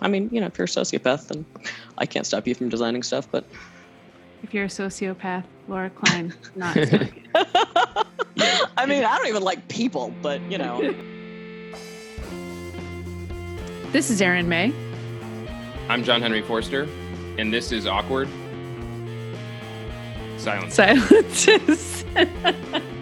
I mean, you know, if you're a sociopath, then I can't stop you from designing stuff. But if you're a sociopath, Laura Klein, not. I mean, I don't even like people, but you know. This is Erin May. I'm John Henry Forster, and this is Awkward. Silence. Silences.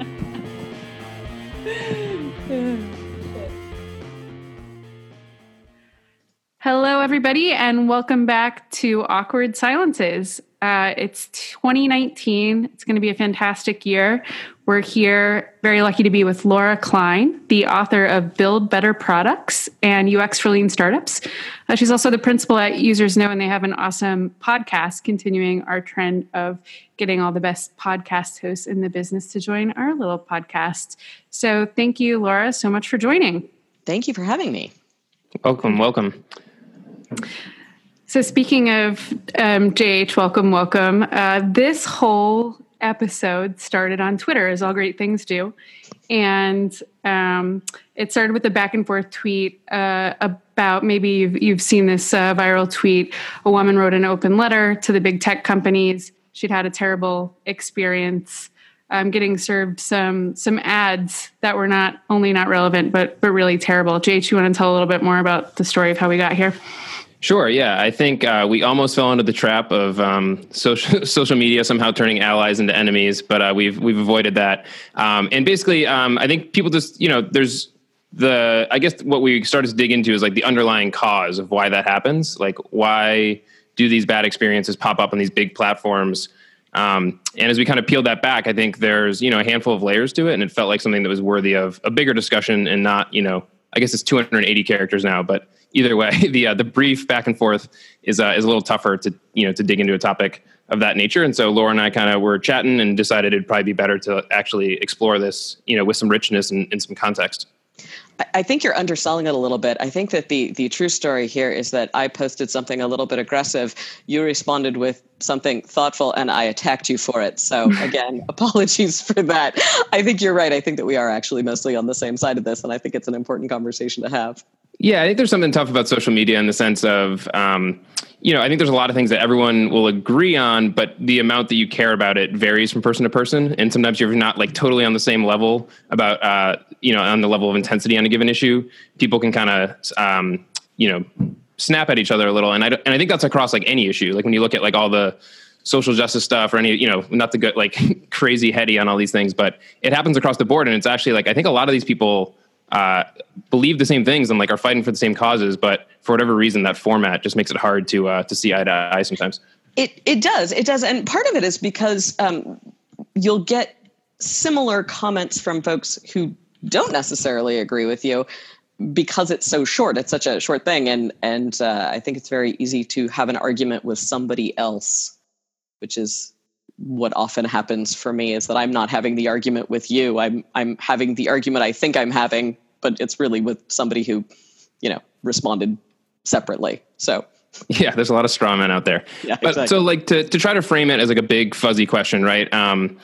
everybody, and welcome back to Awkward Silences. Uh, it's 2019. It's going to be a fantastic year. We're here, very lucky to be with Laura Klein, the author of Build Better Products and UX for Lean Startups. Uh, she's also the principal at Users Know, and they have an awesome podcast continuing our trend of getting all the best podcast hosts in the business to join our little podcast. So, thank you, Laura, so much for joining. Thank you for having me. Welcome, welcome. So, speaking of um, JH, welcome, welcome. Uh, this whole episode started on Twitter, as all great things do. And um, it started with a back and forth tweet uh, about maybe you've, you've seen this uh, viral tweet. A woman wrote an open letter to the big tech companies. She'd had a terrible experience. Um, getting served some some ads that were not only not relevant but but really terrible. JH, you want to tell a little bit more about the story of how we got here? Sure. Yeah, I think uh, we almost fell into the trap of um, social social media somehow turning allies into enemies, but uh, we've we've avoided that. Um, and basically, um, I think people just you know there's the I guess what we started to dig into is like the underlying cause of why that happens. Like why do these bad experiences pop up on these big platforms? Um, and as we kind of peeled that back, I think there's you know a handful of layers to it, and it felt like something that was worthy of a bigger discussion and not you know I guess it's 280 characters now, but either way, the uh, the brief back and forth is uh, is a little tougher to you know to dig into a topic of that nature. And so Laura and I kind of were chatting and decided it'd probably be better to actually explore this you know with some richness and, and some context. I think you're underselling it a little bit. I think that the the true story here is that I posted something a little bit aggressive. You responded with something thoughtful, and I attacked you for it. So again, apologies for that. I think you're right. I think that we are actually mostly on the same side of this, and I think it's an important conversation to have. Yeah, I think there's something tough about social media in the sense of, um, you know, I think there's a lot of things that everyone will agree on, but the amount that you care about it varies from person to person. And sometimes you're not like totally on the same level about, uh, you know, on the level of intensity on a given issue. People can kind of, um, you know, snap at each other a little. And I, and I think that's across like any issue. Like when you look at like all the, social justice stuff or any you know not to get like crazy heady on all these things but it happens across the board and it's actually like i think a lot of these people uh, believe the same things and like are fighting for the same causes, but for whatever reason, that format just makes it hard to uh, to see eye to eye sometimes. It it does it does, and part of it is because um, you'll get similar comments from folks who don't necessarily agree with you because it's so short. It's such a short thing, and and uh, I think it's very easy to have an argument with somebody else, which is what often happens for me is that I'm not having the argument with you. I'm I'm having the argument I think I'm having, but it's really with somebody who, you know, responded separately. So yeah, there's a lot of straw men out there. Yeah, but exactly. so like to to try to frame it as like a big fuzzy question, right? Um,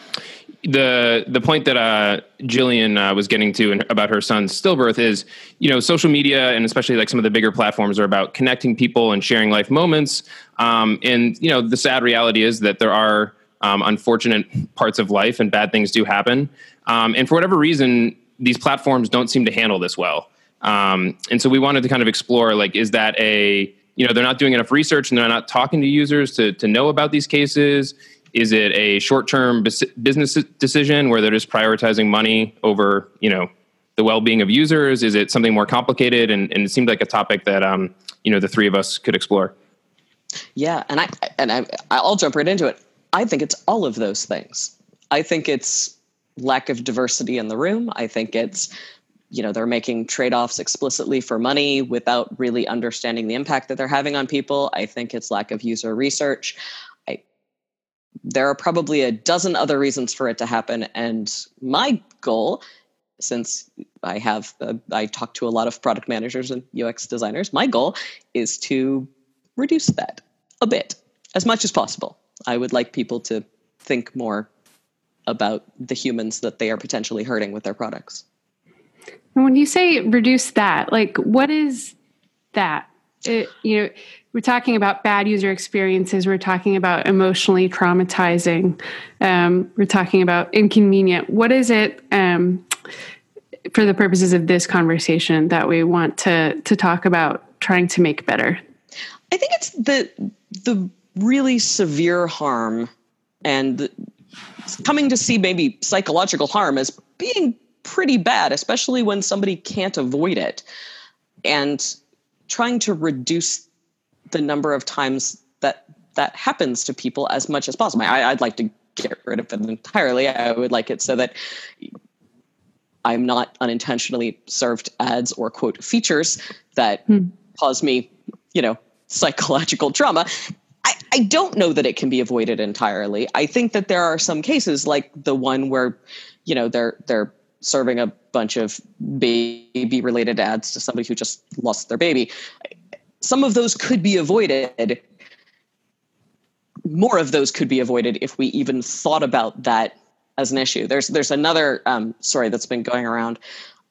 the the point that uh, Gillian uh, was getting to in, about her son's stillbirth is, you know, social media and especially like some of the bigger platforms are about connecting people and sharing life moments. Um, and you know, the sad reality is that there are um, unfortunate parts of life and bad things do happen. Um, and for whatever reason, these platforms don't seem to handle this well. Um, and so we wanted to kind of explore like, is that a, you know, they're not doing enough research and they're not talking to users to, to know about these cases? Is it a short term business decision where they're just prioritizing money over, you know, the well being of users? Is it something more complicated? And, and it seemed like a topic that, um, you know, the three of us could explore. Yeah, and I and I I'll jump right into it. I think it's all of those things. I think it's lack of diversity in the room. I think it's, you know, they're making trade offs explicitly for money without really understanding the impact that they're having on people. I think it's lack of user research. I, there are probably a dozen other reasons for it to happen. And my goal, since I have, uh, I talk to a lot of product managers and UX designers, my goal is to reduce that a bit as much as possible. I would like people to think more about the humans that they are potentially hurting with their products. And when you say reduce that, like what is that? it, you know, we're talking about bad user experiences. We're talking about emotionally traumatizing. Um, we're talking about inconvenient. What is it um, for the purposes of this conversation that we want to to talk about trying to make better? I think it's the the really severe harm and coming to see maybe psychological harm as being pretty bad, especially when somebody can't avoid it. And trying to reduce the number of times that that happens to people as much as possible. I, would like to get rid of it entirely. I would like it so that I'm not unintentionally served ads or quote features that hmm. cause me, you know, psychological trauma. I, I don't know that it can be avoided entirely. I think that there are some cases like the one where, you know, they're they're serving a bunch of baby related ads to somebody who just lost their baby. Some of those could be avoided. More of those could be avoided if we even thought about that as an issue. There's there's another um, story that's been going around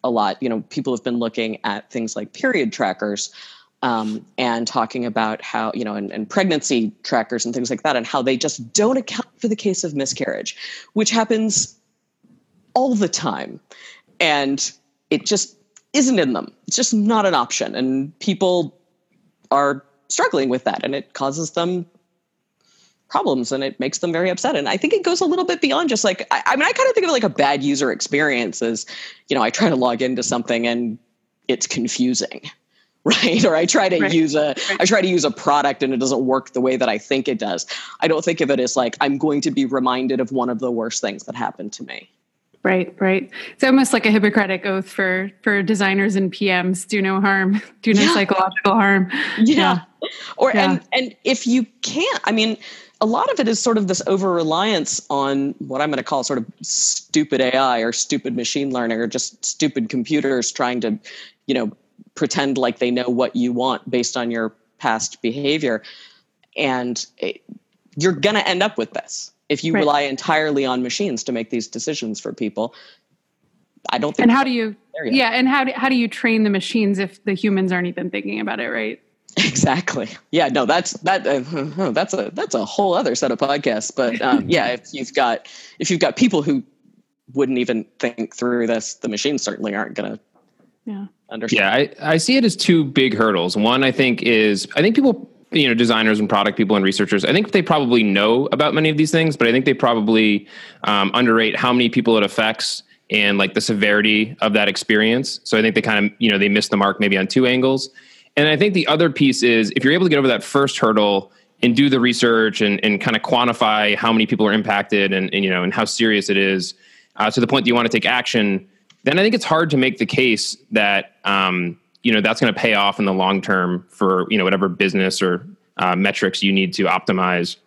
a lot. You know, people have been looking at things like period trackers um, and talking about how you know and, and, pregnancy trackers and things like that and how they just don't account for the case of miscarriage which happens all the time. And it just isn't in them. It's just not an option. And people are struggling with that. And it causes them problems and it makes them very upset. And I think it goes a little bit beyond just like, I, I mean, I kind of think of it like a bad user experience is, you know, I try to log into something and it's confusing. Right. Or I try to right. use a I try to use a product and it doesn't work the way that I think it does. I don't think of it as like I'm going to be reminded of one of the worst things that happened to me. Right, right. It's almost like a Hippocratic oath for for designers and PMs: do no harm, do no yeah. psychological harm. Yeah. yeah. Or yeah. and and if you can't, I mean, a lot of it is sort of this over reliance on what I'm going to call sort of stupid AI or stupid machine learning or just stupid computers trying to, you know, pretend like they know what you want based on your past behavior, and it, you're going to end up with this. If you right. rely entirely on machines to make these decisions for people i don't think and how do you yeah and how do, how do you train the machines if the humans aren't even thinking about it right? Exactly. Yeah no that's that uh, that's a that's a whole other set of podcasts but um, yeah if you've got if you've got people who wouldn't even think through this the machines certainly aren't going to yeah understand. Yeah I, I see it as two big hurdles. One i think is i think people you know designers and product people and researchers i think they probably know about many of these things but i think they probably um, underrate how many people it affects and like the severity of that experience. So i think they kind of you know they miss the mark maybe on two angles. And i think the other piece is if you're able to get over that first hurdle and do the research and, and kind of quantify how many people are impacted and, and you know and how serious it is uh, to the point that you want to take action then i think it's hard to make the case that um, you know that's going to pay off in the long term for you know whatever business or uh, metrics you need to optimize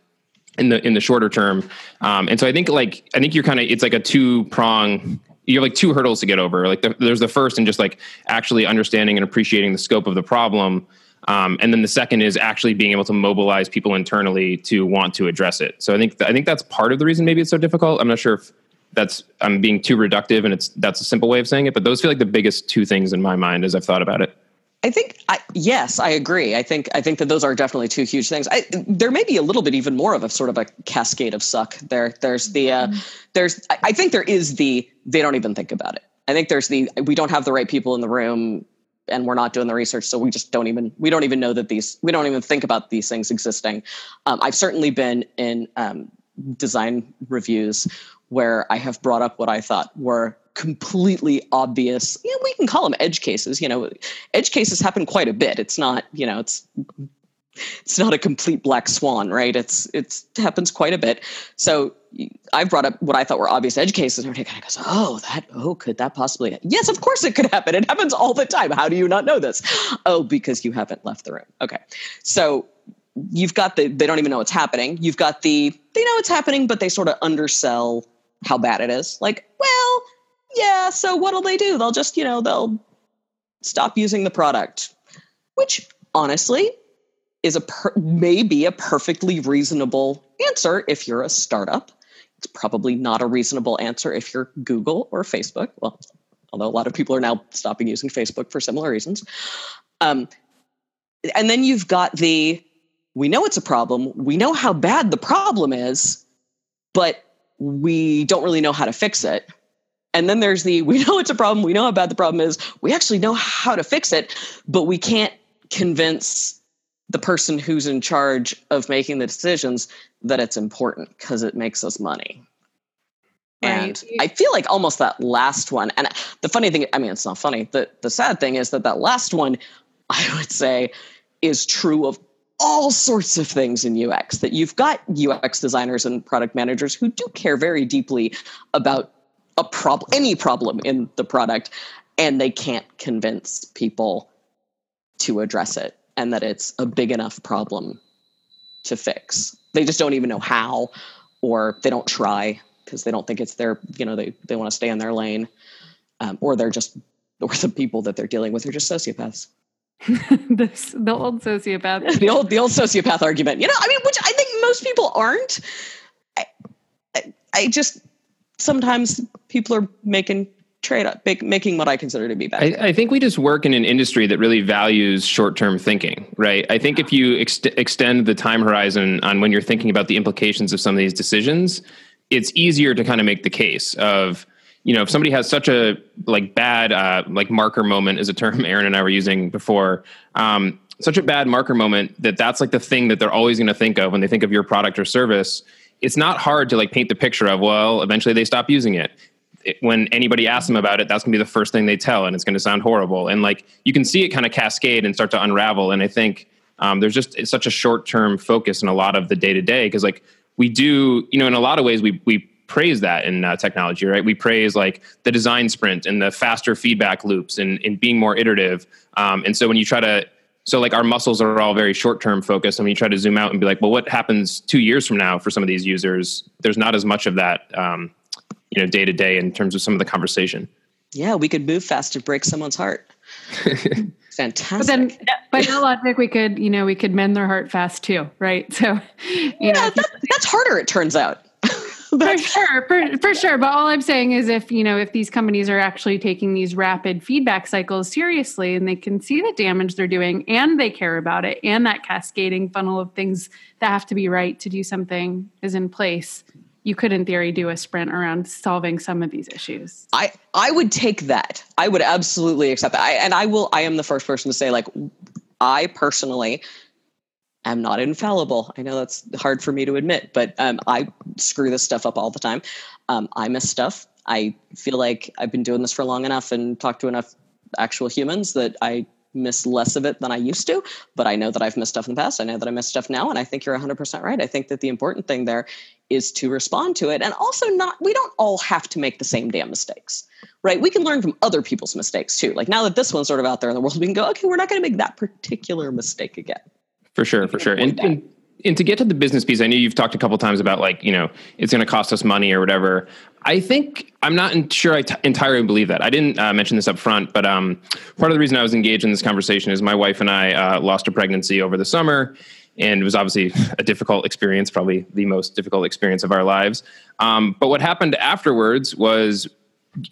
in the in the shorter term. Um, and so I think like I think you're kind of it's like a two prong. You have like two hurdles to get over. Like the, there's the first and just like actually understanding and appreciating the scope of the problem. Um, and then the second is actually being able to mobilize people internally to want to address it. So I think th- I think that's part of the reason maybe it's so difficult. I'm not sure if that's I'm being too reductive, and it's that's a simple way of saying it. But those feel like the biggest two things in my mind as I've thought about it. I think I, yes, I agree. I think I think that those are definitely two huge things. I, there may be a little bit even more of a sort of a cascade of suck. There, there's the uh, mm-hmm. there's I, I think there is the they don't even think about it. I think there's the we don't have the right people in the room and we're not doing the research so we just don't even we don't even know that these we don't even think about these things existing um, i've certainly been in um, design reviews where I have brought up what I thought were completely obvious. You know, we can call them edge cases. You know, edge cases happen quite a bit. It's not, you know, it's it's not a complete black swan, right? It's it's it happens quite a bit. So I've brought up what I thought were obvious edge cases, and everybody kind of goes, "Oh, that oh, could that possibly?" Yes, of course it could happen. It happens all the time. How do you not know this? Oh, because you haven't left the room. Okay, so you've got the they don't even know what's happening. You've got the they know what's happening, but they sort of undersell how bad it is. Like, well, yeah, so what'll they do? They'll just, you know, they'll stop using the product, which honestly is a per- maybe a perfectly reasonable answer if you're a startup. It's probably not a reasonable answer if you're Google or Facebook. Well, although a lot of people are now stopping using Facebook for similar reasons. Um, and then you've got the we know it's a problem, we know how bad the problem is, but we don't really know how to fix it. And then there's the we know it's a problem, we know how bad the problem is, we actually know how to fix it, but we can't convince the person who's in charge of making the decisions that it's important because it makes us money. Right. And I feel like almost that last one, and the funny thing, I mean, it's not funny. The, the sad thing is that that last one, I would say, is true of all sorts of things in UX. That you've got UX designers and product managers who do care very deeply about a problem, any problem in the product, and they can't convince people to address it and that it's a big enough problem to fix. They just don't even know how, or they don't try because they don't think it's their, you know, they, they want to stay in their lane. Um, or they're just, or the people that they're dealing with are just sociopaths. this, the old sociopath. the old, the old sociopath argument, you know, I mean, which I think most people aren't. I, I, I just, sometimes people are making trade up, making what I consider to be bad. I, I, think we just work in an industry that really values short term thinking, right? I think if you ex- extend the time horizon on when you're thinking about the implications of some of these decisions, it's easier to kind of make the case of you know if somebody has such a like bad uh, like marker moment is a term Erin and i were using before um, such a bad marker moment that that's like the thing that they're always going to think of when they think of your product or service it's not hard to like paint the picture of well eventually they stop using it. it when anybody asks them about it that's going to be the first thing they tell and it's going to sound horrible and like you can see it kind of cascade and start to unravel and i think um, there's just such a short term focus in a lot of the day to day because like we do, you know, in a lot of ways, we we praise that in uh, technology, right? We praise like the design sprint and the faster feedback loops and, and being more iterative. Um, and so when you try to, so like our muscles are all very short term focused. And when you try to zoom out and be like, well, what happens two years from now for some of these users? There's not as much of that, um, you know, day to day in terms of some of the conversation. Yeah, we could move fast to break someone's heart. Fantastic. But then, by that logic, we could, you know, we could mend their heart fast too, right? So, you yeah, know, that, that's harder. It turns out. for sure, for, for sure. But all I'm saying is, if you know, if these companies are actually taking these rapid feedback cycles seriously, and they can see the damage they're doing, and they care about it, and that cascading funnel of things that have to be right to do something is in place, you could in theory do a sprint around solving some of these issues. I i would take that. I would absolutely accept that. I, and i will i am the first person to say like i personally am not infallible i know that's hard for me to admit but um, i screw this stuff up all the time um, i miss stuff i feel like i've been doing this for long enough and talked to enough actual humans that i miss less of it than I used to, but I know that I've missed stuff in the past. I know that I miss stuff now. And I think you're 100% right. I think that the important thing there is to respond to it. And also, not, we don't all have to make the same damn mistakes, right? We can learn from other people's mistakes too. Like now that this one's sort of out there in the world, we can go, okay, we're not going to make that particular mistake again. For sure, for sure. And, and, and to get to the business piece, I know you've talked a couple times about like, you know, it's going to cost us money or whatever. I think I'm not sure I t- entirely believe that. I didn't uh, mention this up front, but um, part of the reason I was engaged in this conversation is my wife and I uh, lost a pregnancy over the summer, and it was obviously a difficult experience, probably the most difficult experience of our lives. Um, but what happened afterwards was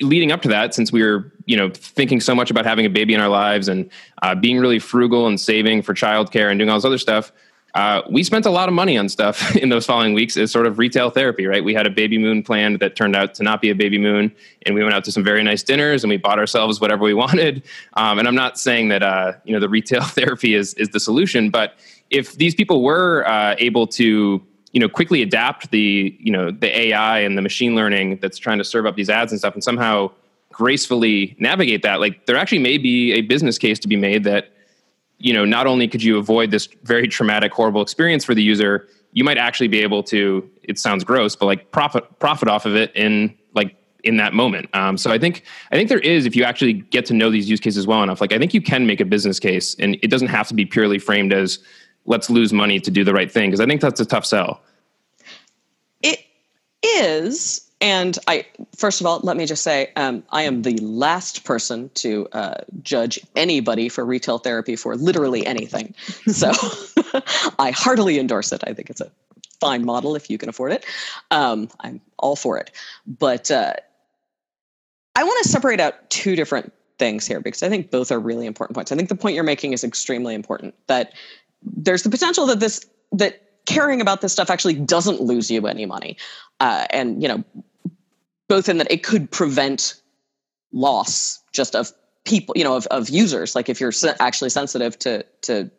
leading up to that, since we were, you know, thinking so much about having a baby in our lives and uh, being really frugal and saving for childcare and doing all this other stuff, uh, we spent a lot of money on stuff in those following weeks as sort of retail therapy, right? We had a baby moon planned that turned out to not be a baby moon, and we went out to some very nice dinners and we bought ourselves whatever we wanted. Um, and I'm not saying that uh, you know the retail therapy is is the solution, but if these people were uh, able to you know quickly adapt the you know the AI and the machine learning that's trying to serve up these ads and stuff, and somehow gracefully navigate that, like there actually may be a business case to be made that you know, not only could you avoid this very traumatic, horrible experience for the user, you might actually be able to. It sounds gross, but like profit profit off of it in like in that moment. Um, so I think I think there is if you actually get to know these use cases well enough. Like I think you can make a business case, and it doesn't have to be purely framed as let's lose money to do the right thing because I think that's a tough sell. It is and I, first of all, let me just say, um, I am the last person to uh, judge anybody for retail therapy for literally anything. So I heartily endorse it. I think it's a fine model if you can afford it. Um, I'm all for it. But uh, I want to separate out two different things here because I think both are really important points. I think the point you're making is extremely important that there's the potential that this that caring about this stuff actually doesn't lose you any money, uh, and you know, both in that it could prevent loss just of people, you know, of, of users. Like if you're actually sensitive to to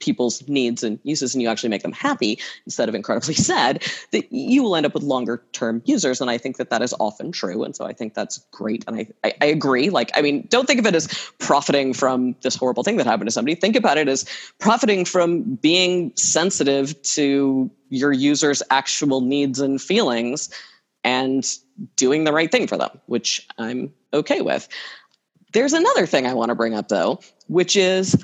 people's needs and uses and you actually make them happy instead of incredibly sad that you will end up with longer term users. And i think that that is often true. And so i think that's great. And I, I, I agree. Like i mean don't think of it as profiting from this horrible thing that happened to somebody. Think about it as profiting from being sensitive to your users actual needs and feelings and doing the right thing for them which i'm okay with. There's another thing i want to bring up though which is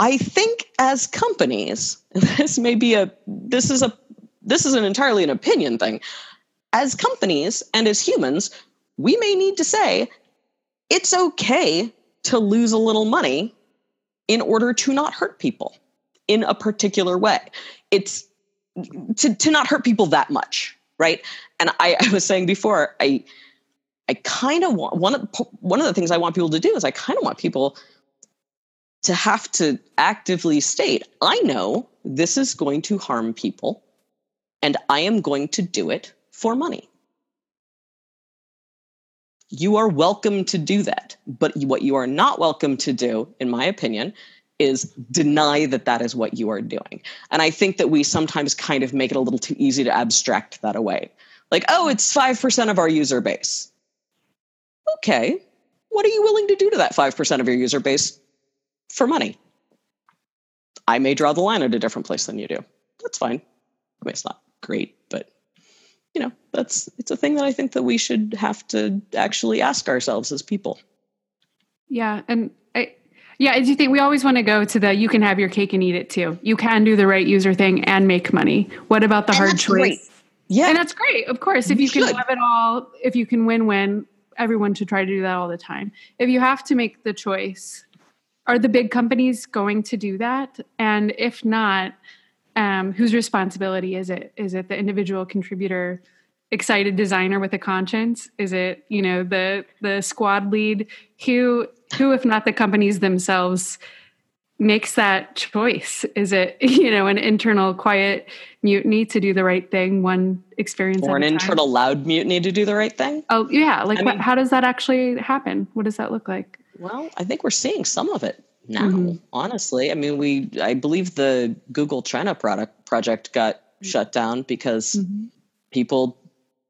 I think as companies, this may be a this is a this is an entirely an opinion thing. As companies and as humans, we may need to say it's okay to lose a little money in order to not hurt people in a particular way. It's to, to not hurt people that much, right? And I, I was saying before, I I kind of want one of one of the things I want people to do is I kind of want people to have to actively state, I know this is going to harm people and I am going to do it for money. You are welcome to do that. But what you are not welcome to do, in my opinion, is deny that that is what you are doing. And I think that we sometimes kind of make it a little too easy to abstract that away. Like, oh, it's 5% of our user base. Okay. What are you willing to do to that 5% of your user base for money. I may draw the line at a different place than you do. That's fine. I mean, it's not great, but you know, that's it's a thing that I think that we should have to actually ask ourselves as people. Yeah, and I yeah, I do think we always want to go to the you can have your cake and eat it too. You can do the right user thing and make money. What about the and hard choice? Great. Yeah. And that's great. Of course, if you, you can have it all, if you can win-win, everyone should try to do that all the time. If you have to make the choice, are the big companies going to do that? And if not, um, whose responsibility is it? Is it the individual contributor, excited designer with a conscience? Is it you know the the squad lead? Who who if not the companies themselves makes that choice? Is it you know an internal quiet mutiny to do the right thing, one experience, or an internal loud mutiny to do the right thing? Oh yeah, like what, mean, how does that actually happen? What does that look like? Well, I think we're seeing some of it now. Mm-hmm. Honestly, I mean, we I believe the Google China product project got mm-hmm. shut down because mm-hmm. people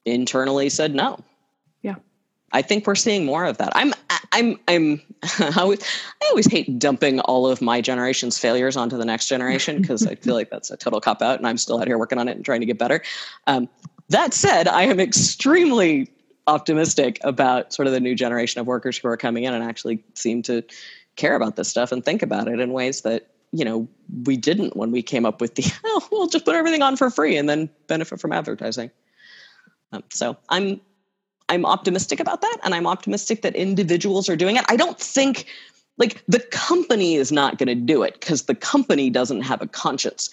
internally said no. Yeah, I think we're seeing more of that. I'm I'm I'm I always, I always hate dumping all of my generation's failures onto the next generation because I feel like that's a total cop out, and I'm still out here working on it and trying to get better. Um, that said, I am extremely optimistic about sort of the new generation of workers who are coming in and actually seem to care about this stuff and think about it in ways that you know we didn't when we came up with the oh we'll just put everything on for free and then benefit from advertising. Um, so i'm i'm optimistic about that and i'm optimistic that individuals are doing it. I don't think like the company is not going to do it because the company doesn't have a conscience.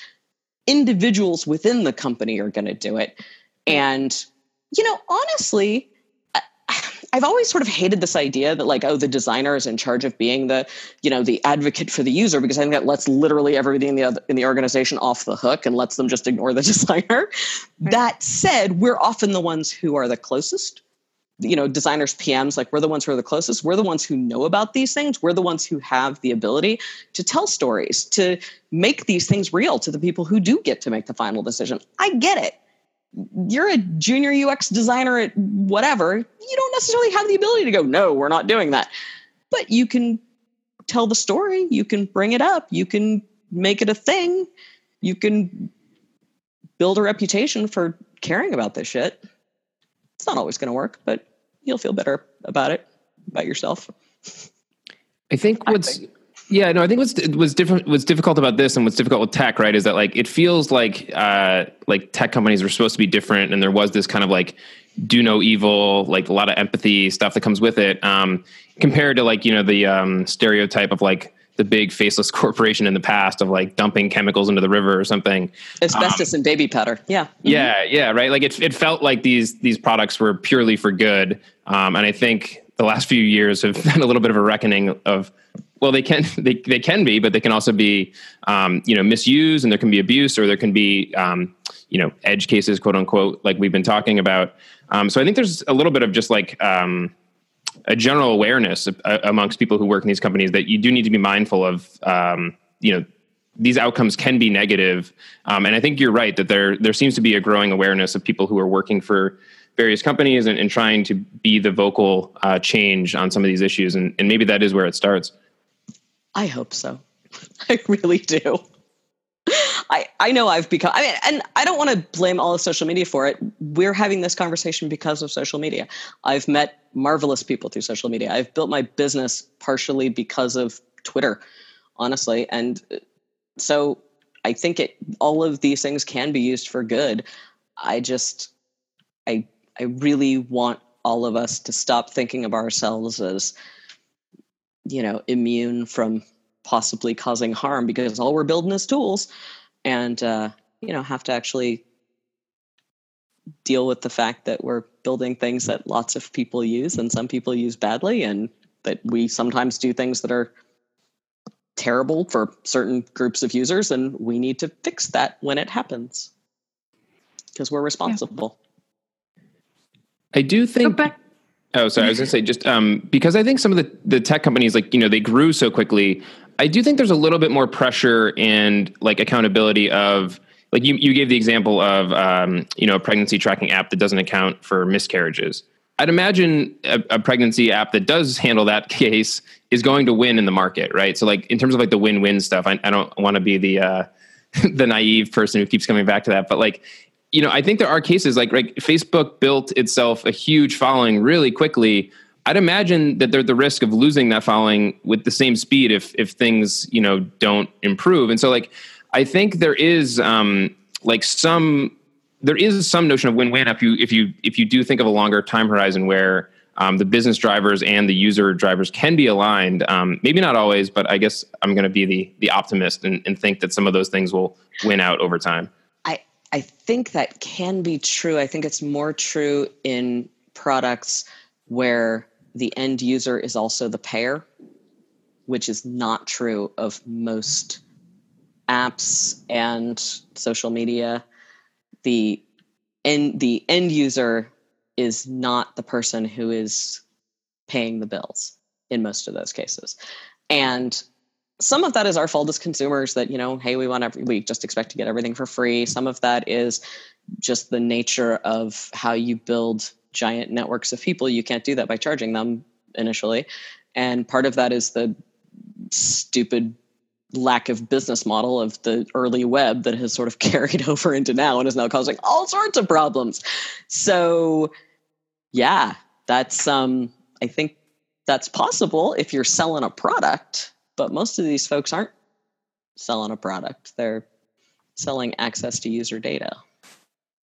Individuals within the company are going to do it. And you know honestly I've always sort of hated this idea that like, oh, the designer is in charge of being the, you know, the advocate for the user because I think that lets literally everybody in the other, in the organization off the hook and lets them just ignore the designer. Right. That said, we're often the ones who are the closest. You know, designers, PMs, like we're the ones who are the closest. We're the ones who know about these things. We're the ones who have the ability to tell stories, to make these things real to the people who do get to make the final decision. I get it you're a junior UX designer at whatever, you don't necessarily have the ability to go, no, we're not doing that. But you can tell the story, you can bring it up, you can make it a thing, you can build a reputation for caring about this shit. It's not always going to work, but you'll feel better about it, about yourself. I think what's I think. Yeah, no, I think what's was different what's difficult about this and what's difficult with tech, right, is that like it feels like uh like tech companies were supposed to be different and there was this kind of like do no evil, like a lot of empathy stuff that comes with it. Um compared to like, you know, the um stereotype of like the big faceless corporation in the past of like dumping chemicals into the river or something. Asbestos um, and baby powder. Yeah. Mm-hmm. Yeah, yeah, right. Like it it felt like these these products were purely for good. Um and I think the last few years have been a little bit of a reckoning of well they can they, they can be but they can also be um, you know misused and there can be abuse or there can be um, you know edge cases quote unquote like we've been talking about. Um, so i think there's a little bit of just like um, a general awareness uh, amongst people who work in these companies that you do need to be mindful of um, you know these outcomes can be negative. Um, and i think you're right that there there seems to be a growing awareness of people who are working for various companies and, and trying to be the vocal uh, change on some of these issues. And, and maybe that is where it starts i hope so i really do I, I know I've become, I mean, and I don't want to blame all of social media for it. We're having this conversation because of social media. I've met marvelous people through social media. I've built my business partially because of Twitter, honestly. And uh, so I think it, all of these things can be used for good. I just, I, I really want all of us to stop thinking of ourselves as, you know, immune from possibly causing harm because all we're building is tools and uh, you know have to actually deal with the fact that we're building things that lots of people use and some people use badly and that we sometimes do things that are terrible for certain groups of users and we need to fix that when it happens because we're responsible yeah. i do think oh sorry i was going to say just um, because i think some of the, the tech companies like you know they grew so quickly I do think there's a little bit more pressure and like accountability of like you, you gave the example of um, you know a pregnancy tracking app that doesn't account for miscarriages. I'd imagine a, a, pregnancy app that does handle that case is going to win in the market, right? So like in terms of like the win-win stuff, I, I don't want to be the uh, the naive person who keeps coming back to that, but like you know, I think there are cases like like Facebook built itself a huge following really quickly I'd imagine that there's the risk of losing that following with the same speed if if things you know don't improve. And so like I think there is um, like some there is some notion of win-win if you if you if you do think of a longer time horizon where um, the business drivers and the user drivers can be aligned. Um, maybe not always, but I guess I'm going to be the the optimist and, and think that some of those things will win out over time. I think that can be true. I think it's more true in products where the end user is also the payer, which is not true of most apps and social media. The end the end user is not the person who is paying the bills in most of those cases. And some of that is our fault as consumers that, you know, hey, we want every, we just expect to get everything for free. Some of that is just the nature of how you build giant networks of people, you can't do that by charging them initially. And part of that is the stupid lack of business model of the early web that has sort of carried over into now and is now causing all sorts of problems. So, yeah, that's um I think that's possible if you're selling a product, but most of these folks aren't selling a product. They're selling access to user data.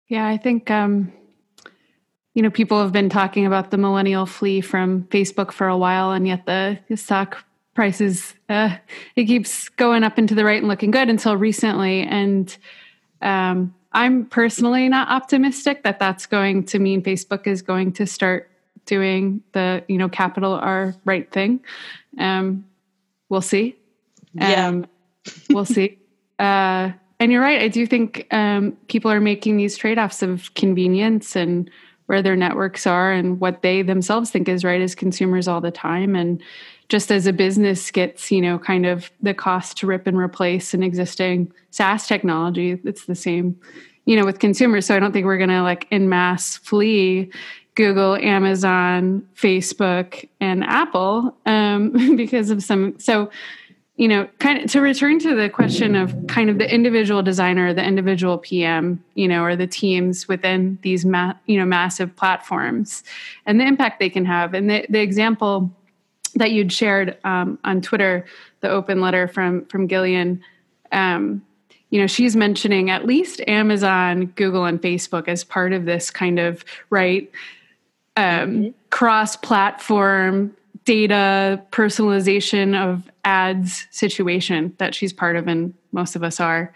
Yeah, I think um you know, people have been talking about the millennial flee from Facebook for a while, and yet the, stock prices uh, it keeps going up into the right and looking good until recently. And um, I'm personally not optimistic that that's going to mean Facebook is going to start doing the you know capital R right thing. Um, we'll see. Yeah. Um, we'll see. Uh, and you're right. I do think um, people are making these trade offs of convenience and where their networks are and what they themselves think is right as consumers all the time and just as a business gets you know kind of the cost to rip and replace an existing saas technology it's the same you know with consumers so i don't think we're going to like in mass flee google amazon facebook and apple um, because of some so you know, kind of to return to the question of kind of the individual designer, the individual PM, you know, or the teams within these, ma- you know, massive platforms and the impact they can have. And the, the example that you'd shared um, on Twitter, the open letter from from Gillian, um, you know, she's mentioning at least Amazon, Google, and Facebook as part of this kind of right um, mm-hmm. cross-platform data personalization of ads situation that she's part of and most of us are.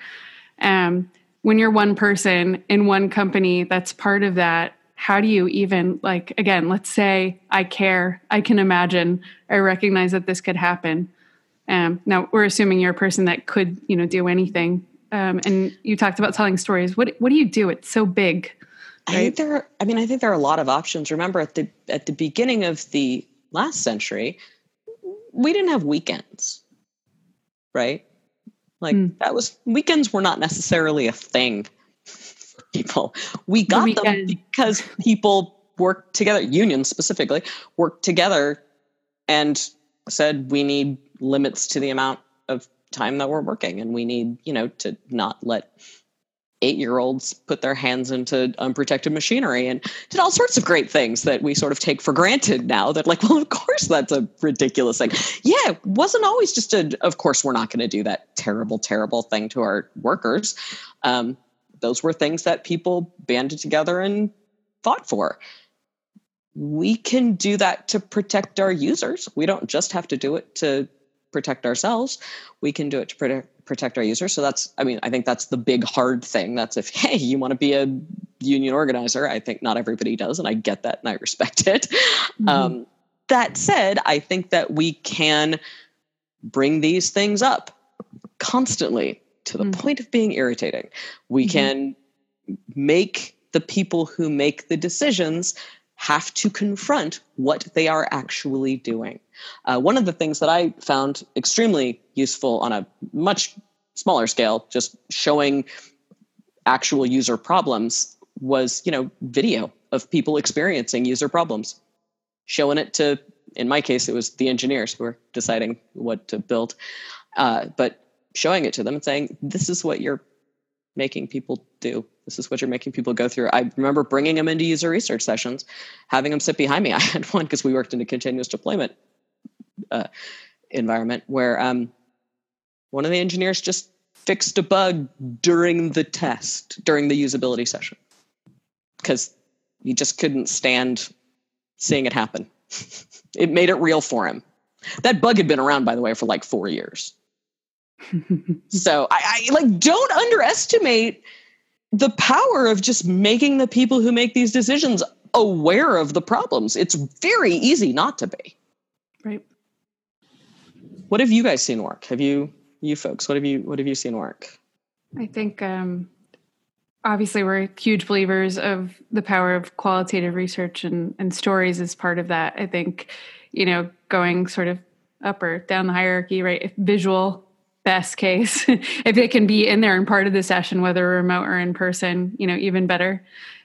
Um, when you're one person in one company that's part of that how do you even like again let's say i care i can imagine i recognize that this could happen. Um, now we're assuming you're a person that could you know do anything. Um, and you talked about telling stories. What what do you do? It's so big right? i think there are, i mean i think there are a lot of options remember at the at the beginning of the last century we didn't have weekends right like mm. that was weekends were not necessarily a thing for people. We got the them because people worked together, unions specifically, worked together and said we need limits to the amount of time that we're working and we need, you know, to not let eight year olds put their hands into unprotected machinery and did all sorts of great things that we sort of take for granted now that like well of course that's a ridiculous thing. Yeah it wasn't always just a of course we're not going to do that terrible terrible thing to our workers. Um, those were things that people banded together and fought for. We can do that to protect our users. We don't just have to do it to protect ourselves we can do it to protect protect our users. So that's, I mean, I think that's the big hard thing. That's if, hey, you want to be a union organizer. I think not everybody does, and I get that and I respect it. Mm-hmm. Um, that said, I think that we can bring these things up constantly to the mm-hmm. point of being irritating. We mm-hmm. can make the people who make the decisions have to confront what they are actually doing. Uh, one of the things that I found extremely useful on a much smaller scale, just showing actual user problems, was you know video of people experiencing user problems, showing it to. In my case, it was the engineers who were deciding what to build, uh, but showing it to them and saying, "This is what you're making people do. This is what you're making people go through. I remember bringing them into user research sessions, having them sit behind me. I had one because we worked in a continuous deployment uh, environment where um, one of the engineers just fixed a bug during the test, during the usability session, because he just couldn't stand seeing it happen. it made it real for him. That bug had been around, by the way, for like four years. so I, I like don't underestimate the power of just making the people who make these decisions aware of the problems. It's very easy not to be. What have you guys seen work? Have you you folks, what have you what have you seen work? I think um obviously we're huge believers of the power of qualitative research and, and stories as part of that. I think, you know, going sort of up or down the hierarchy, right? If visual best case if they can be in there and part of the session whether remote or in person you know even better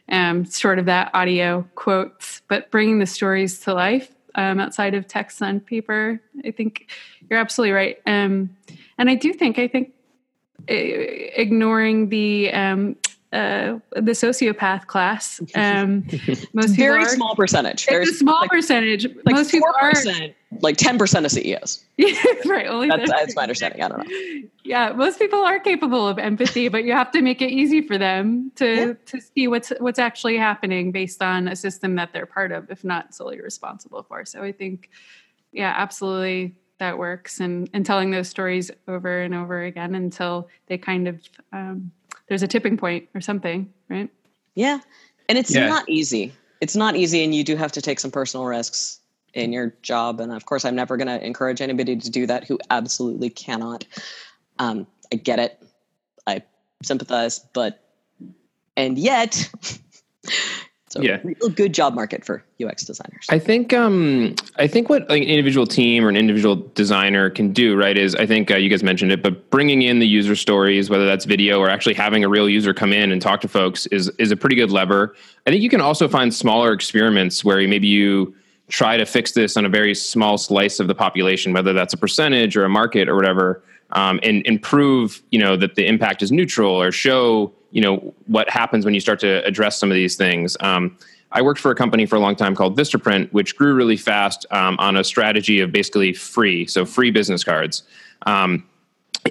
um, sort of that audio quotes but bringing the stories to life um, outside of text on paper i think you're absolutely right um, and i do think i think uh, ignoring the um, uh, the sociopath class. Um, most very are, small percentage. It's a small like, percentage. Like most people are like ten percent of CEOs. Yeah, right. Only that's, that's my understanding. I don't know. Yeah, most people are capable of empathy, but you have to make it easy for them to yeah. to see what's what's actually happening based on a system that they're part of, if not solely responsible for. So I think, yeah, absolutely that works and and telling those stories over and over again until they kind of um, there's a tipping point or something, right? Yeah. And it's yeah. not easy. It's not easy and you do have to take some personal risks in your job. And of course I'm never gonna encourage anybody to do that who absolutely cannot. Um, I get it. I sympathize, but and yet So yeah. real good job market for UX designers. I think um, I think what like an individual team or an individual designer can do, right, is I think uh, you guys mentioned it, but bringing in the user stories, whether that's video or actually having a real user come in and talk to folks, is is a pretty good lever. I think you can also find smaller experiments where maybe you try to fix this on a very small slice of the population, whether that's a percentage or a market or whatever, um, and, and prove you know that the impact is neutral or show you know what happens when you start to address some of these things. Um, I worked for a company for a long time called Vistaprint, which grew really fast um, on a strategy of basically free, so free business cards. Um,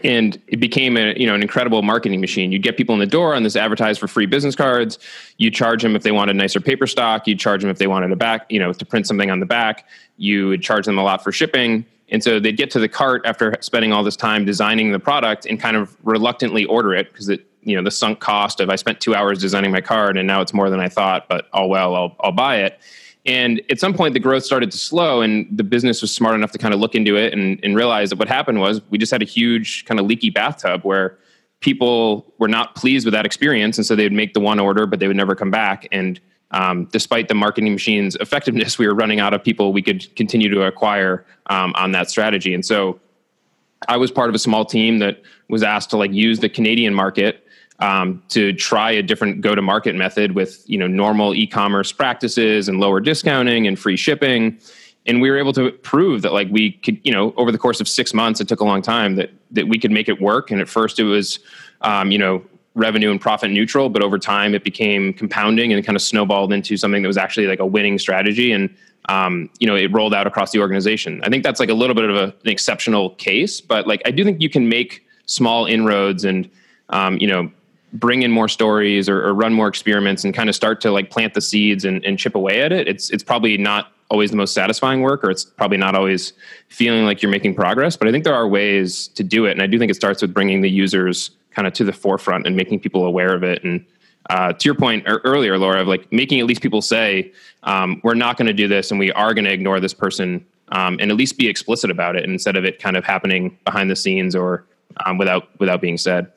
and it became a you know an incredible marketing machine. You'd get people in the door on this advertise for free business cards. You charge them if they wanted nicer paper stock. You'd charge them if they wanted a back, you know, to print something on the back. You would charge them a lot for shipping And so they'd get to the cart after spending all this time designing the product and kind of reluctantly order it because it, you know, the sunk cost of I spent two hours designing my card and now it's more than I thought, but oh well, I'll, I'll buy it. And at some point, the growth started to slow, and the business was smart enough to kind of look into it and, and realize that what happened was we just had a huge kind of leaky bathtub where people were not pleased with that experience, and so they would make the one order, but they would never come back. And um, despite the marketing machine's effectiveness, we were running out of people we could continue to acquire um, on that strategy. And so, I was part of a small team that was asked to like use the Canadian market um, to try a different go-to-market method with you know normal e-commerce practices and lower discounting and free shipping. And we were able to prove that like we could you know over the course of six months it took a long time that that we could make it work. And at first it was um, you know revenue and profit neutral but over time it became compounding and kind of snowballed into something that was actually like a winning strategy. And um, you know it rolled out across the organization. I think that's like a little bit of a, an exceptional case but like i do think you can make small inroads and um, you know bring in more stories or, or, run more experiments and kind of start to like plant the seeds and, and, chip away at it, it's it's probably not always the most satisfying work, or it's probably not always feeling like you're making progress. But I think there are ways to do it, and I do think it starts with bringing the users kind of to the forefront and making people aware of it. And uh, to your point earlier, Laura, of like making at least people say um, we're not going to do this, and we are going to ignore this person, um, and at least be explicit about it instead of it kind of happening behind the scenes or um, without without being said.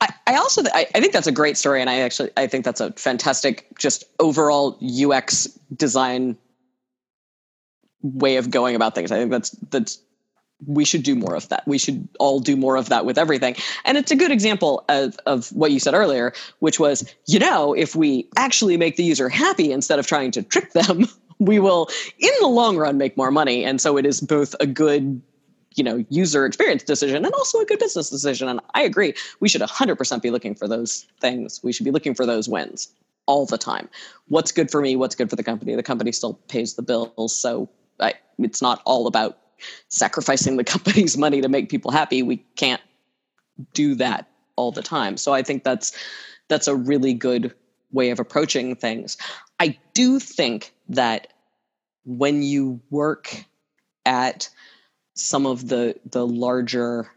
I, I also I, I think that's a great story, and I actually I think that's a fantastic just overall UX design way of going about things. I think that's that's we should do more of that. We should all do more of that with everything. And it's a good example of, of what you said earlier, which was, you know, if we actually make the user happy instead of trying to trick them, we will, in the long run, make more money. And so it is both a good you know user experience decision and also a good business decision. And i agree we should 100% be looking for those things. We should be looking for those wins all the time. What's good for me what's good for the company? The company still pays the bills. So I, it's not all about sacrificing the company's money to make people happy. We can't do that all the time. So i think that's that's a really good way of approaching things. I do think that when you work at some of the the larger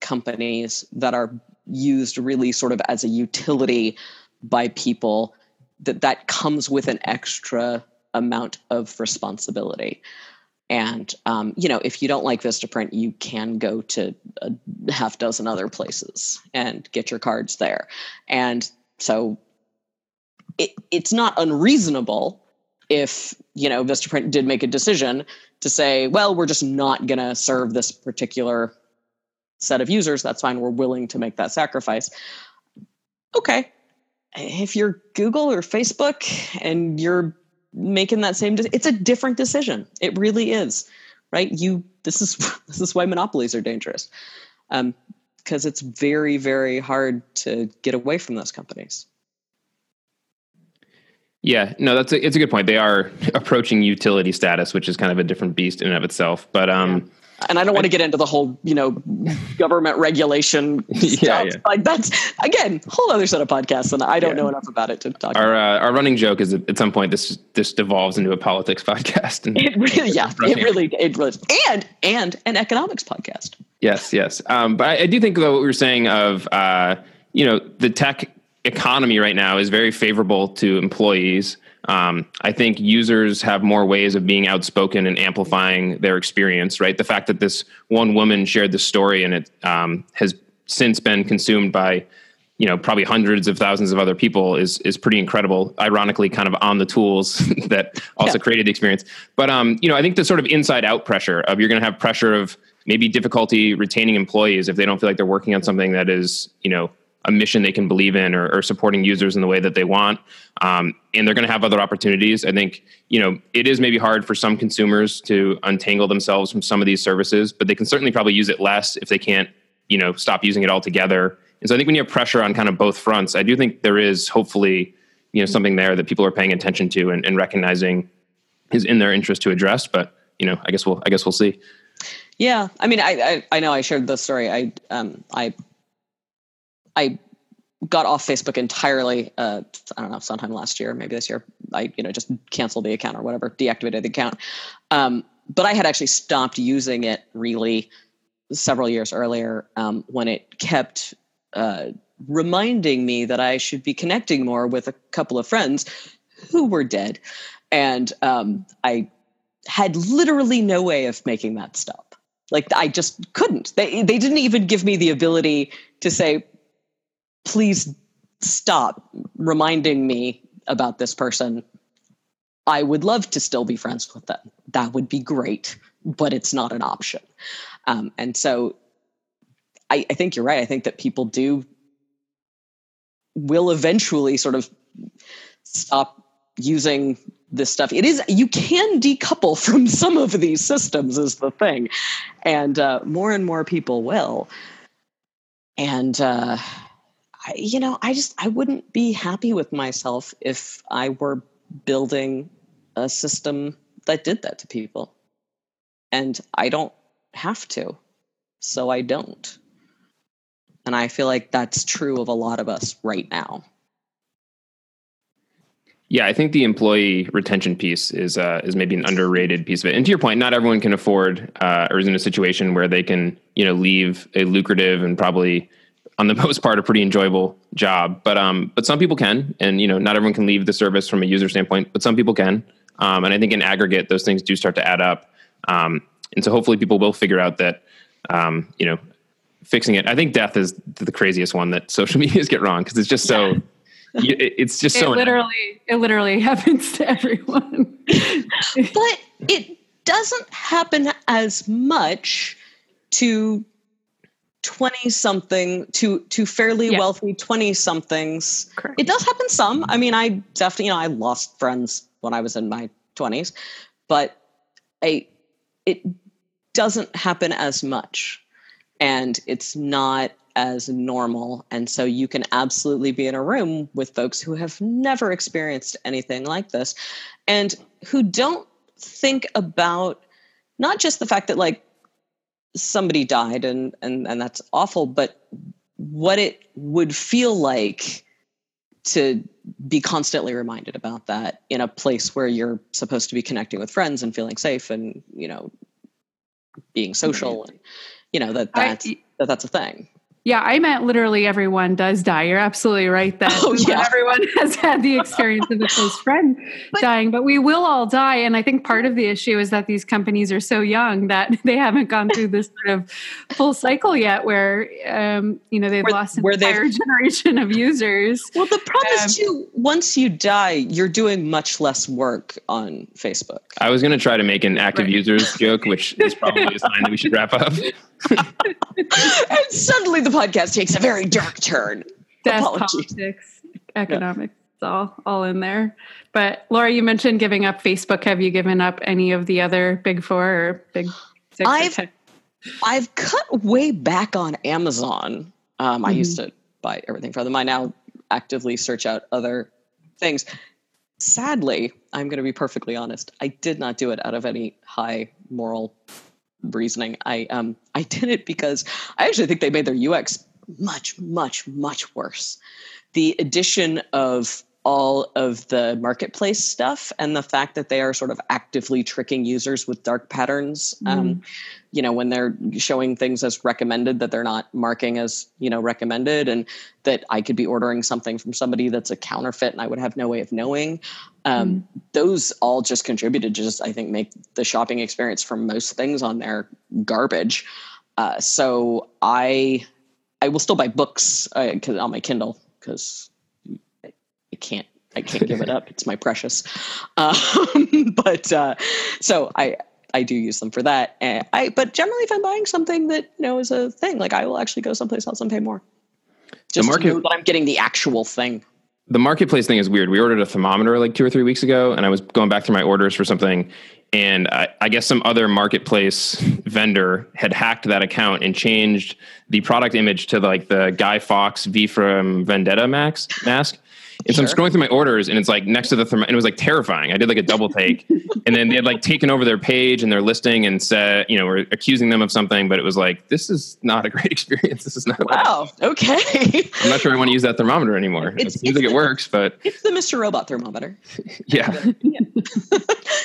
companies that are used really sort of as a utility by people that that comes with an extra amount of responsibility. And um, you know if you don't like vistaprint you can go to a half dozen other places and get your cards there. And so it, it's not unreasonable if you know vistaprint did make a decision to say, well, we're just not going to serve this particular set of users. That's fine. We're willing to make that sacrifice. Okay. If you're Google or Facebook and you're making that same, it's a different decision. It really is, right? You, this is, this is why monopolies are dangerous. Um, because it's very, very hard to get away from those companies. Yeah, no, that's a, it's a good point. They are approaching utility status, which is kind of a different beast in and of itself. But um, yeah. and I don't want to get into the whole, you know, government regulation yeah, Yeah. Like that's again, whole other set of podcasts, and I don't know enough about it to talk. Our uh, our running joke is at some point this this devolves into a politics podcast. And it really, yeah, it really, it really, and and an economics podcast. Yes, yes. Um, but I, I, do think though what we were saying of uh, you know the tech economy right now is very favorable to employees. Um, I think users have more ways of being outspoken and amplifying their experience. Right, the fact that this one woman shared the story and it um, has since been consumed by you know probably hundreds of thousands of other people is is pretty incredible ironically kind of on the tools that also yeah. created the experience but um you know i think the sort of inside out pressure of you're going to have pressure of maybe difficulty retaining employees if they don't feel like they're working on something that is you know a mission they can believe in or, or supporting users in the way that they want. Um, and they're going to have other opportunities. I think, you know, it is maybe hard for some consumers to untangle themselves from some of these services, but they can certainly probably use it less if they can't, you know, stop using it altogether. And so I think when you have pressure on kind of both fronts, I do think there is hopefully, you know, something there that people are paying attention to and, and recognizing is in their interest to address. But, you know, I guess we'll, I guess we'll see. Yeah. I mean, I, I, I know I shared the story. I, um, I I got off Facebook entirely. Uh, I don't know, sometime last year, maybe this year. I you know just canceled the account or whatever, deactivated the account. Um, but I had actually stopped using it really several years earlier um, when it kept uh, reminding me that I should be connecting more with a couple of friends who were dead. And um, I had literally no way of making that stop. Like I just couldn't. They they didn't even give me the ability to say, please stop reminding me about this person. I would love to still be friends with them. That would be great, but it's not an option. Um, and so I, I think you're right. I think that people do will eventually sort of stop using this stuff. It is you can decouple from some of these systems is the thing, and uh, more and more people will. And uh, You know, I just I wouldn't be happy with myself if I were building a system that did that to people, and I don't have to, so I don't. And I feel like that's true of a lot of us right now. Yeah, I think the employee retention piece is uh, is maybe an underrated piece of it. And to your point, not everyone can afford uh, or is in a situation where they can you know leave a lucrative and probably on the most part a pretty enjoyable job. But um, but some people can, and you know not everyone can leave the service from a user standpoint, but some people can. Um, and I think in aggregate, those things do start to add up. Um, and so hopefully people will figure out that um, you know fixing it. I think death is the craziest one that social medias get wrong because it's just so. Yeah it's just it so literally it literally happens to everyone but it doesn't happen as much to 20 something to to fairly yeah. wealthy 20 somethings it does happen some i mean i definitely you know i lost friends when i was in my 20s but I, it doesn't happen as much and it's not as normal. And so you can absolutely be in a room with folks who have never experienced anything like this and who don't think about not just the fact that like somebody died and and and that's awful but what it would feel like to be constantly reminded about that in a place where you're supposed to be connecting with friends and feeling safe and you know being social and you know that that's I, that that's a thing yeah, I meant literally everyone does die. You're absolutely right that oh, yeah. everyone has had the experience of a close friend but, dying, but we will all die. And I think part of the issue is that these companies are so young that they haven't gone through this sort of full cycle yet where, um, you know, they've where, lost an where entire generation of users. Well, the problem um, is too, once you die, you're doing much less work on Facebook. I was going to try to make an active right. users joke, which is probably a sign that we should wrap up. and suddenly the podcast takes a very dark turn. Death, politics, economics, yeah. all all in there. But Laura, you mentioned giving up Facebook. Have you given up any of the other big four or big six? I've I've cut way back on Amazon. Um, mm-hmm. I used mm-hmm. to buy everything from them. I now actively search out other things. Sadly, I'm going to be perfectly honest. I did not do it out of any high moral reasoning. I um I did it because I actually think they made their UX much much much worse. The addition of all of the marketplace stuff and the fact that they are sort of actively tricking users with dark patterns mm. um, you know when they're showing things as recommended that they're not marking as you know recommended and that i could be ordering something from somebody that's a counterfeit and i would have no way of knowing um, mm. those all just contributed to just i think make the shopping experience for most things on there garbage uh, so i i will still buy books uh, on my kindle because I can't I can't give it up. It's my precious. Um, but uh, so I I do use them for that. And I but generally, if I'm buying something that you know is a thing, like I will actually go someplace else and pay more. Just the market, to know that I'm getting the actual thing. The marketplace thing is weird. We ordered a thermometer like two or three weeks ago, and I was going back through my orders for something, and I, I, guess some other marketplace vendor had hacked that account and changed the product image to like the Guy Fawkes V from Vendetta max mask. And so I'm scrolling through my orders and it's like next to the therm- and it was like terrifying. I did like a double take and then they had like taken over their page and their listing and said, you know, we're accusing them of something, but it was like, this is not a great experience. This is not. Wow. Okay. I'm not sure I want to use that thermometer anymore. It's, it seems like it works, but. It's the Mr. Robot thermometer. yeah. yeah.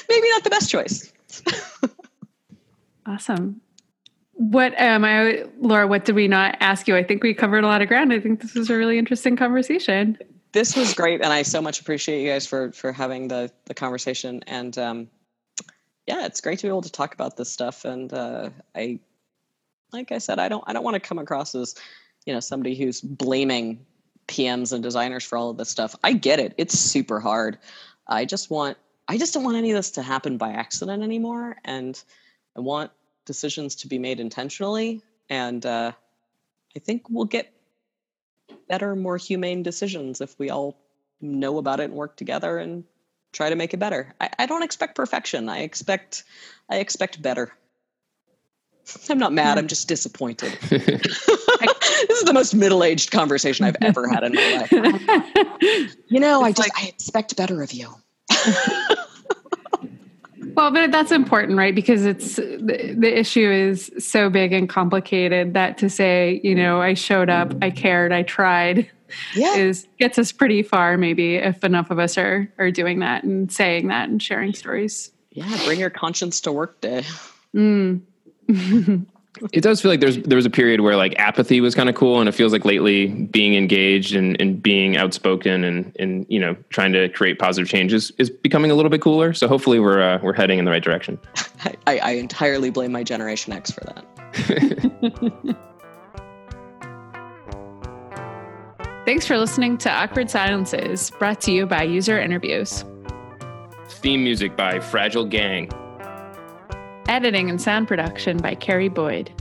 Maybe not the best choice. Awesome. What um I Laura, what did we not ask you? I think we covered a lot of ground. I think this was a really interesting conversation. This was great and I so much appreciate you guys for for having the the conversation and um yeah, it's great to be able to talk about this stuff and uh I like I said, I don't I don't want to come across as, you know, somebody who's blaming PMs and designers for all of this stuff. I get it. It's super hard. I just want I just don't want any of this to happen by accident anymore and I want decisions to be made intentionally and uh, I think we'll get better, more humane decisions if we all know about it and work together and try to make it better. I, I don't expect perfection. I expect I expect better. I'm not mad. I'm just disappointed. this is the most middle-aged conversation I've ever had in my life. you know, it's I just like, I expect better of you. Well, but that's important, right? Because it's the, the issue is so big and complicated that to say, you know, I showed up, I cared, I tried, yeah. is gets us pretty far. Maybe if enough of us are are doing that and saying that and sharing stories. Yeah, bring your conscience to work day. Mm. it does feel like there's there was a period where like apathy was kind of cool and it feels like lately being engaged and, and being outspoken and and you know trying to create positive changes is becoming a little bit cooler. So hopefully we're uh, we're heading in the right direction. I, I entirely blame my generation x for that. Thanks for listening to awkward silences brought to you by user interviews. Theme music by fragile gang Editing and sound production by Carrie Boyd.